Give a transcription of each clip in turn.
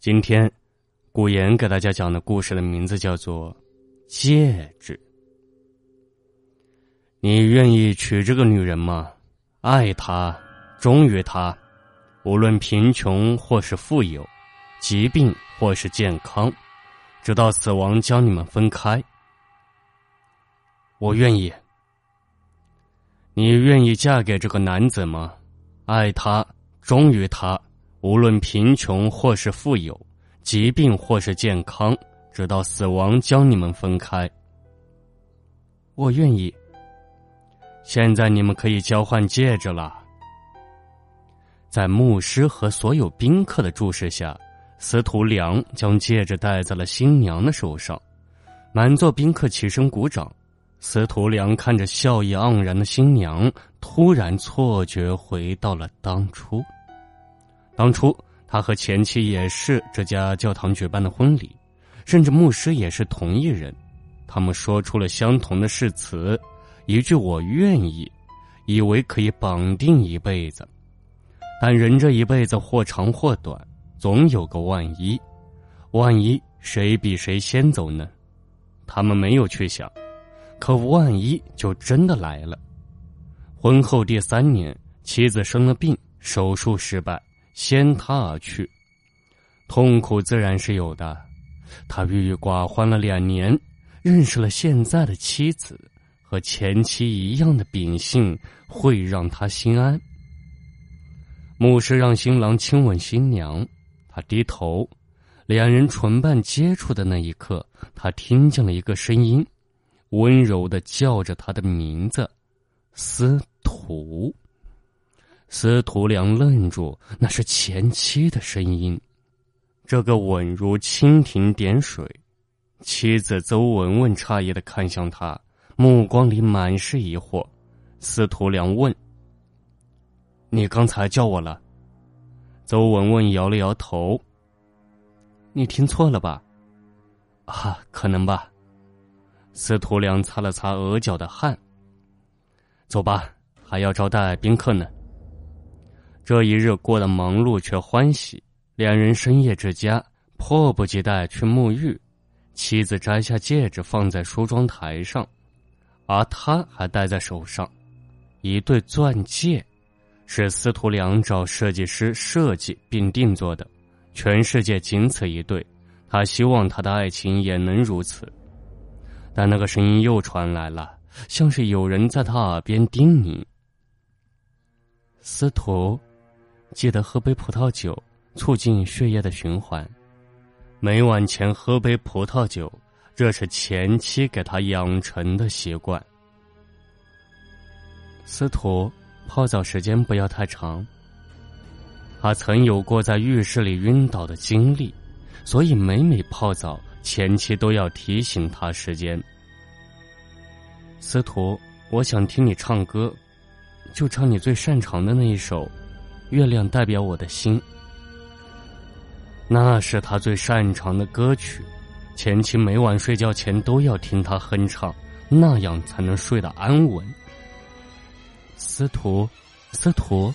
今天，古言给大家讲的故事的名字叫做《戒指》。你愿意娶这个女人吗？爱她，忠于她，无论贫穷或是富有，疾病或是健康，直到死亡将你们分开。我愿意。你愿意嫁给这个男子吗？爱他，忠于他。无论贫穷或是富有，疾病或是健康，直到死亡将你们分开。我愿意。现在你们可以交换戒指了。在牧师和所有宾客的注视下，司徒良将戒指戴在了新娘的手上，满座宾客齐声鼓掌。司徒良看着笑意盎然的新娘，突然错觉回到了当初。当初他和前妻也是这家教堂举办的婚礼，甚至牧师也是同一人。他们说出了相同的誓词，一句“我愿意”，以为可以绑定一辈子。但人这一辈子或长或短，总有个万一。万一谁比谁先走呢？他们没有去想，可万一就真的来了。婚后第三年，妻子生了病，手术失败。先他而去，痛苦自然是有的。他郁郁寡欢了两年，认识了现在的妻子，和前妻一样的秉性会让他心安。牧师让新郎亲吻新娘，他低头，两人唇瓣接触的那一刻，他听见了一个声音，温柔的叫着他的名字，司徒。司徒良愣住，那是前妻的声音，这个稳如蜻蜓点水。妻子邹文文诧异的看向他，目光里满是疑惑。司徒良问：“你刚才叫我了？”邹文文摇了摇头：“你听错了吧？”“啊，可能吧。”司徒良擦了擦额角的汗。“走吧，还要招待宾客呢。”这一日过得忙碌却欢喜，两人深夜之家，迫不及待去沐浴。妻子摘下戒指放在梳妆台上，而他还戴在手上，一对钻戒，是司徒良找设计师设计并定做的，全世界仅此一对。他希望他的爱情也能如此，但那个声音又传来了，像是有人在他耳边叮咛：“司徒。”记得喝杯葡萄酒，促进血液的循环。每晚前喝杯葡萄酒，这是前妻给他养成的习惯。司徒泡澡时间不要太长。他曾有过在浴室里晕倒的经历，所以每每泡澡，前妻都要提醒他时间。司徒，我想听你唱歌，就唱你最擅长的那一首。月亮代表我的心，那是他最擅长的歌曲。前妻每晚睡觉前都要听他哼唱，那样才能睡得安稳。司徒，司徒，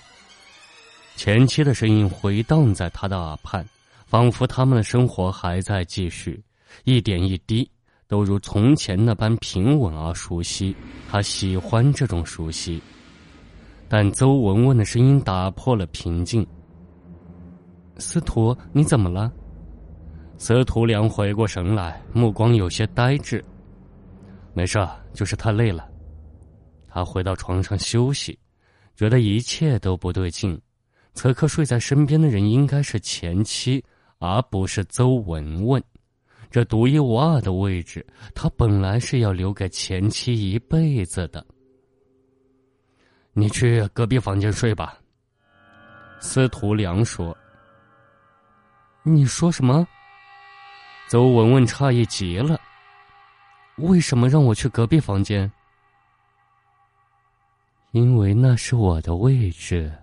前妻的声音回荡在他的耳畔，仿佛他们的生活还在继续，一点一滴都如从前那般平稳而熟悉。他喜欢这种熟悉。但邹文文的声音打破了平静。司徒，你怎么了？司徒良回过神来，目光有些呆滞。没事，就是太累了。他回到床上休息，觉得一切都不对劲。此刻睡在身边的人应该是前妻，而不是邹文文。这独一无二的位置，他本来是要留给前妻一辈子的。你去隔壁房间睡吧。”司徒良说。“你说什么？”邹文文诧异极了。“为什么让我去隔壁房间？”“因为那是我的位置。”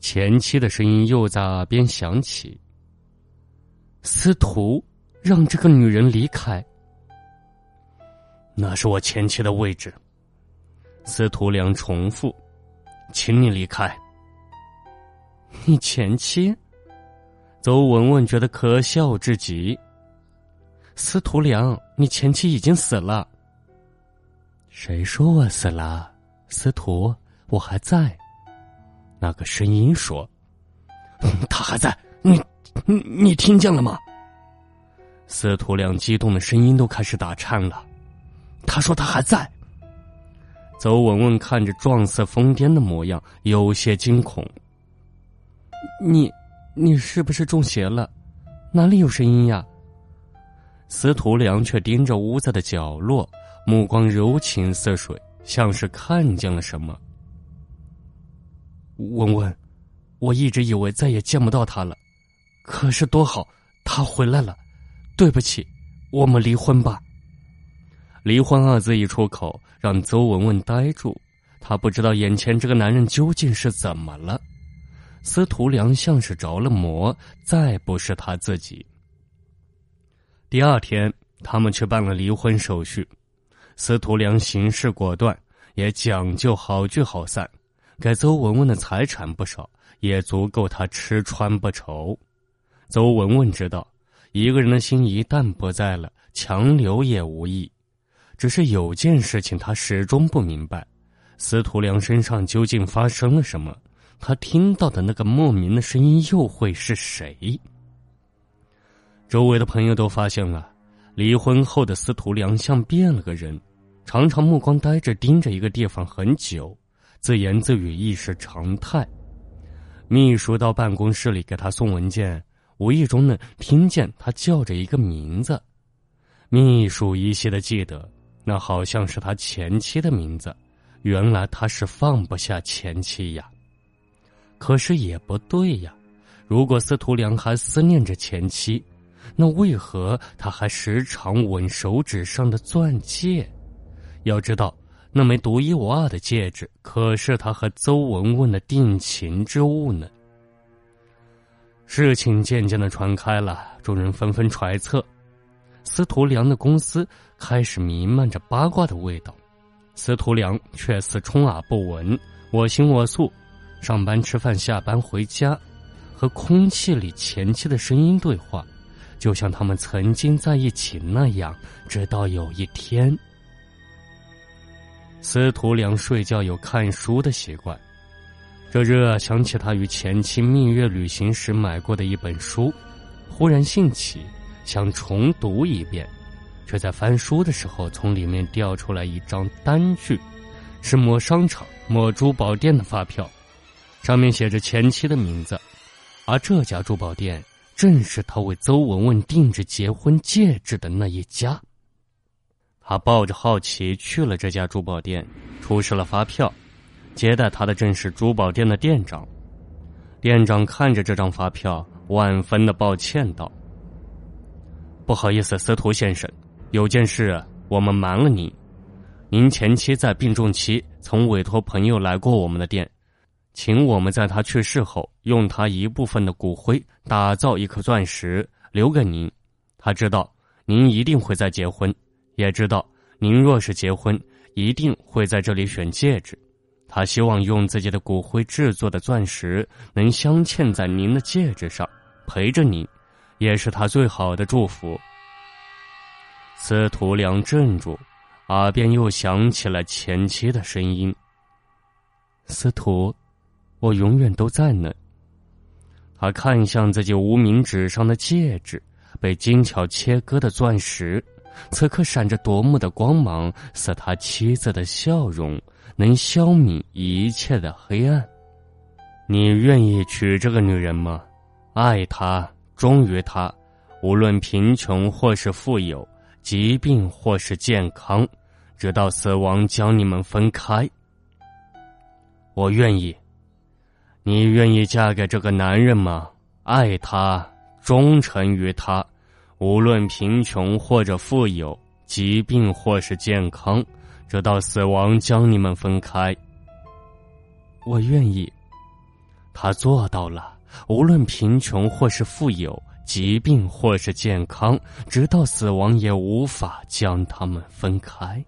前妻的声音又在耳边响起。“司徒，让这个女人离开。”“那是我前妻的位置。”司徒良重复：“请你离开。”你前妻，邹文文觉得可笑至极。司徒良，你前妻已经死了。谁说我死了？司徒，我还在。那个声音说：“ 他还在。你，你，你听见了吗？”司徒良激动的声音都开始打颤了。他说他还在。邹文文看着撞色疯癫的模样，有些惊恐。你，你是不是中邪了？哪里有声音呀？司徒良却盯着屋子的角落，目光柔情似水，像是看见了什么。文文，我一直以为再也见不到他了，可是多好，他回来了。对不起，我们离婚吧。离婚二字一出口，让邹文文呆住。他不知道眼前这个男人究竟是怎么了。司徒良像是着了魔，再不是他自己。第二天，他们去办了离婚手续。司徒良行事果断，也讲究好聚好散，给邹文文的财产不少，也足够他吃穿不愁。邹文文知道，一个人的心一旦不在了，强留也无益。只是有件事情，他始终不明白：司徒良身上究竟发生了什么？他听到的那个莫名的声音又会是谁？周围的朋友都发现了，离婚后的司徒良像变了个人，常常目光呆着盯着一个地方很久，自言自语亦是常态。秘书到办公室里给他送文件，无意中呢听见他叫着一个名字，秘书依稀的记得。那好像是他前妻的名字，原来他是放不下前妻呀。可是也不对呀，如果司徒良还思念着前妻，那为何他还时常吻手指上的钻戒？要知道，那枚独一无二的戒指可是他和邹文文的定情之物呢。事情渐渐的传开了，众人纷纷揣测。司徒良的公司开始弥漫着八卦的味道，司徒良却似充耳不闻，我行我素，上班、吃饭、下班、回家，和空气里前妻的声音对话，就像他们曾经在一起那样。直到有一天，司徒良睡觉有看书的习惯，这日想起他与前妻蜜月旅行时买过的一本书，忽然兴起。想重读一遍，却在翻书的时候从里面掉出来一张单据，是某商场某珠宝店的发票，上面写着前妻的名字，而这家珠宝店正是他为邹文文定制结婚戒指的那一家。他抱着好奇去了这家珠宝店，出示了发票，接待他的正是珠宝店的店长。店长看着这张发票，万分的抱歉道。不好意思，司徒先生，有件事我们瞒了您。您前妻在病重期曾委托朋友来过我们的店，请我们在他去世后用他一部分的骨灰打造一颗钻石留给您。他知道您一定会再结婚，也知道您若是结婚一定会在这里选戒指。他希望用自己的骨灰制作的钻石能镶嵌在您的戒指上，陪着您。也是他最好的祝福。司徒良镇住，耳边又响起了前妻的声音：“司徒，我永远都在呢。”他看向自己无名指上的戒指，被精巧切割的钻石，此刻闪着夺目的光芒，似他妻子的笑容能消弭一切的黑暗。你愿意娶这个女人吗？爱她。忠于他，无论贫穷或是富有，疾病或是健康，直到死亡将你们分开。我愿意。你愿意嫁给这个男人吗？爱他，忠诚于他，无论贫穷或者富有，疾病或是健康，直到死亡将你们分开。我愿意。他做到了。无论贫穷或是富有，疾病或是健康，直到死亡也无法将他们分开。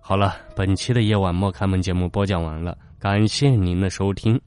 好了，本期的夜晚莫开门节目播讲完了，感谢您的收听。